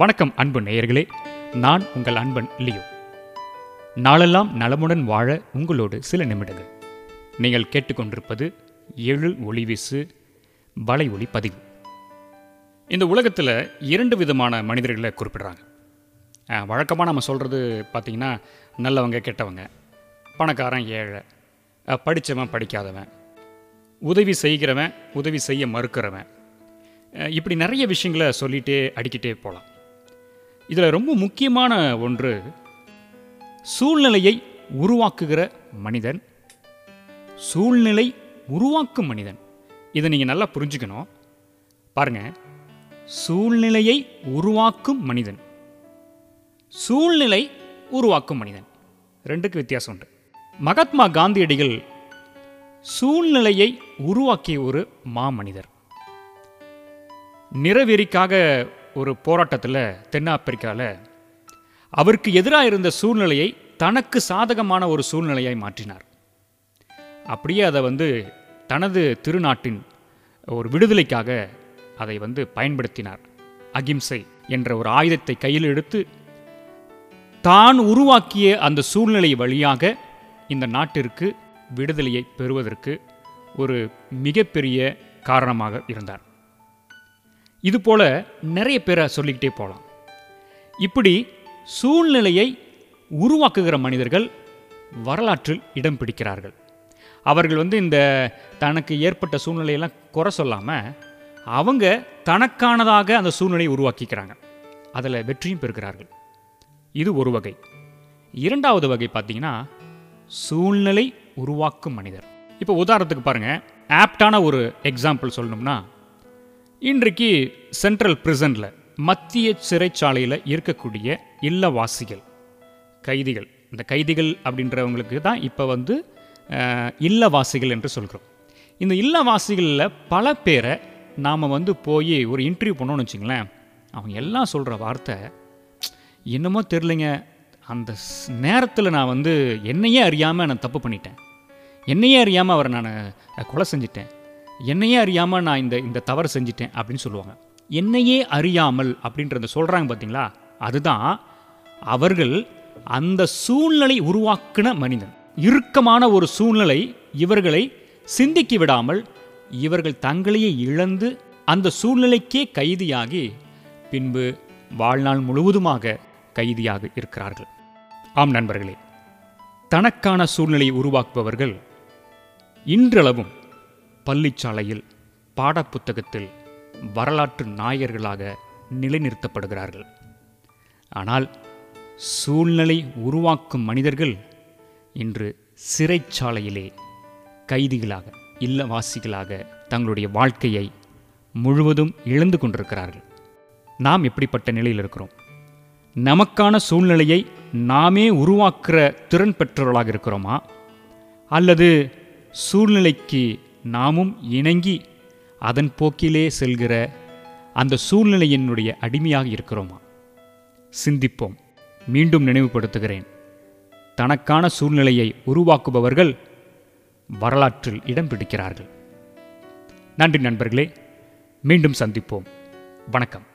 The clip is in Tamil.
வணக்கம் அன்பு நேயர்களே நான் உங்கள் அன்பன் லியோ. நாளெல்லாம் நலமுடன் வாழ உங்களோடு சில நிமிடங்கள். நீங்கள் கேட்டுக்கொண்டிருப்பது எழு ஒளிவீசு வலை ஒளி பதிவு. இந்த உலகத்தில் இரண்டு விதமான மனிதர்களை குறிப்பிடுறாங்க. வழக்கமாக நம்ம சொல்கிறது பார்த்திங்கன்னா நல்லவங்க கெட்டவங்க. பணக்காரன் ஏழை. படித்தவன் படிக்காதவன். உதவி செய்கிறவன் உதவி செய்ய மறுக்கிறவன். இப்படி நிறைய விஷயங்களை சொல்லிகிட்டே அடிக்கிட்டே போகலாம் இதில் ரொம்ப முக்கியமான ஒன்று சூழ்நிலையை உருவாக்குகிற மனிதன். சூழ்நிலை உருவாக்கும் மனிதன். இதை நீங்கள் நல்லா புரிஞ்சுக்கணும். பாருங்க. சூழ்நிலையை உருவாக்கும் மனிதன். சூழ்நிலை உருவாக்கும் மனிதன். ரெண்டுக்கு வித்தியாசம் உண்டு. மகாத்மா காந்தியடிகள் சூழ்நிலையை உருவாக்கிய ஒரு மாமனிதர். நிறவெறிக்காக ஒரு போராட்டத்தில் தென்னாப்பிரிக்காவில் அவருக்கு எதிராக இருந்த சூழ்நிலையை தனக்கு சாதகமான ஒரு சூழ்நிலையை மாற்றினார். அப்படியே அதை வந்து தனது திருநாட்டின் ஒரு விடுதலைக்காக அதை வந்து பயன்படுத்தினார். அகிம்சை என்ற ஒரு ஆயுதத்தை கையில் எடுத்து தான் உருவாக்கிய அந்த சூழ்நிலை வழியாக இந்த நாட்டிற்கு விடுதலையை பெறுவதற்கு ஒரு மிகப்பெரிய காரணமாக இருந்தார். இது போல நிறைய பேரை சொல்லிக்கிட்டே போகலாம். இப்படி சூழ்நிலையை உருவாக்குகிற மனிதர்கள் வரலாற்றில் இடம் பிடிக்கிறார்கள். அவர்கள் வந்து இந்த தனக்கு ஏற்பட்ட சூழ்நிலையெல்லாம் குறை சொல்லாமல் அவங்க தனக்கானதாக அந்த சூழ்நிலையை உருவாக்கிக்கிறாங்க. அதில் வெற்றியும் பெறுகிறார்கள். இது ஒரு வகை. இரண்டாவது வகை பார்த்தீங்கன்னா சூழ்நிலை உருவாக்கும் மனிதர். இப்போ உதாரணத்துக்கு பாருங்கள் ஆப்டான ஒரு எக்ஸாம்பிள் சொல்லணும்னா இன்றைக்கு சென்ட்ரல் பிரிசனில் மத்திய சிறைச்சாலையில் இருக்கக்கூடிய இல்லவாசிகள் கைதிகள். இந்த கைதிகள் அப்படின்றவங்களுக்கு தான் இப்போ வந்து இல்லவாசிகள் என்று சொல்கிறோம் இந்த இல்லவாசிகளில் பல பேரை நாம் வந்து போய் ஒரு இன்டர்வியூ பண்ணோன்னு வச்சுங்களேன் அவங்க எல்லாம் சொல்கிற வார்த்தை என்னமோ தெரிலங்க அந்த நேரத்தில் நான் வந்து என்னையே அறியாமல் நான் தப்பு பண்ணிட்டேன். என்னையே அறியாமல் அவரை நான் கொலை செஞ்சிட்டேன். என்னையே அறியாமல் நான் இந்த இந்த தவறு செஞ்சிட்டேன் அப்படின்னு சொல்லுவாங்க. என்னையே அறியாமல் அப்படின்றத சொல்கிறாங்க பார்த்தீங்களா அதுதான் அவர்கள் அந்த சூழ்நிலை உருவாக்கின மனிதன். இறுக்கமான ஒரு சூழ்நிலை இவர்களை சிந்திக்க விடாமல் இவர்கள் தங்களையே இழந்து அந்த சூழ்நிலைக்கே கைதியாகி பின்பு வாழ்நாள் முழுவதுமாக கைதியாக இருக்கிறார்கள். ஆம் நண்பர்களே தனக்கான சூழ்நிலையை உருவாக்குபவர்கள் இன்றளவும் பள்ளிச்சாலையில் பாடப்புத்தகத்தில் வரலாற்று நாயகர்களாக நிலைநிறுத்தப்படுகிறார்கள். ஆனால் சூழ்நிலை உருவாக்கும் மனிதர்கள் இன்று சிறைச்சாலையிலே கைதிகளாக இல்லவாசிகளாக தங்களுடைய வாழ்க்கையை முழுவதும் இழந்து கொண்டிருக்கிறார்கள். நாம் எப்படிப்பட்ட நிலையில் இருக்கிறோம்? நமக்கான சூழ்நிலையை நாமே உருவாக்குற திறன் பெற்றவர்களாக இருக்கிறோமா? அல்லது சூழ்நிலைக்கு நாமும் இணங்கி அதன் போக்கிலே செல்கிற அந்த சூழ்நிலையினுடைய அடிமையாக இருக்கிறோமா? சிந்திப்போம். மீண்டும் நினைவுபடுத்துகிறேன். தனக்கான சூழ்நிலையை உருவாக்குபவர்கள் வரலாற்றில் இடம் பிடிக்கிறார்கள். நன்றி நண்பர்களே. மீண்டும் சந்திப்போம். வணக்கம்.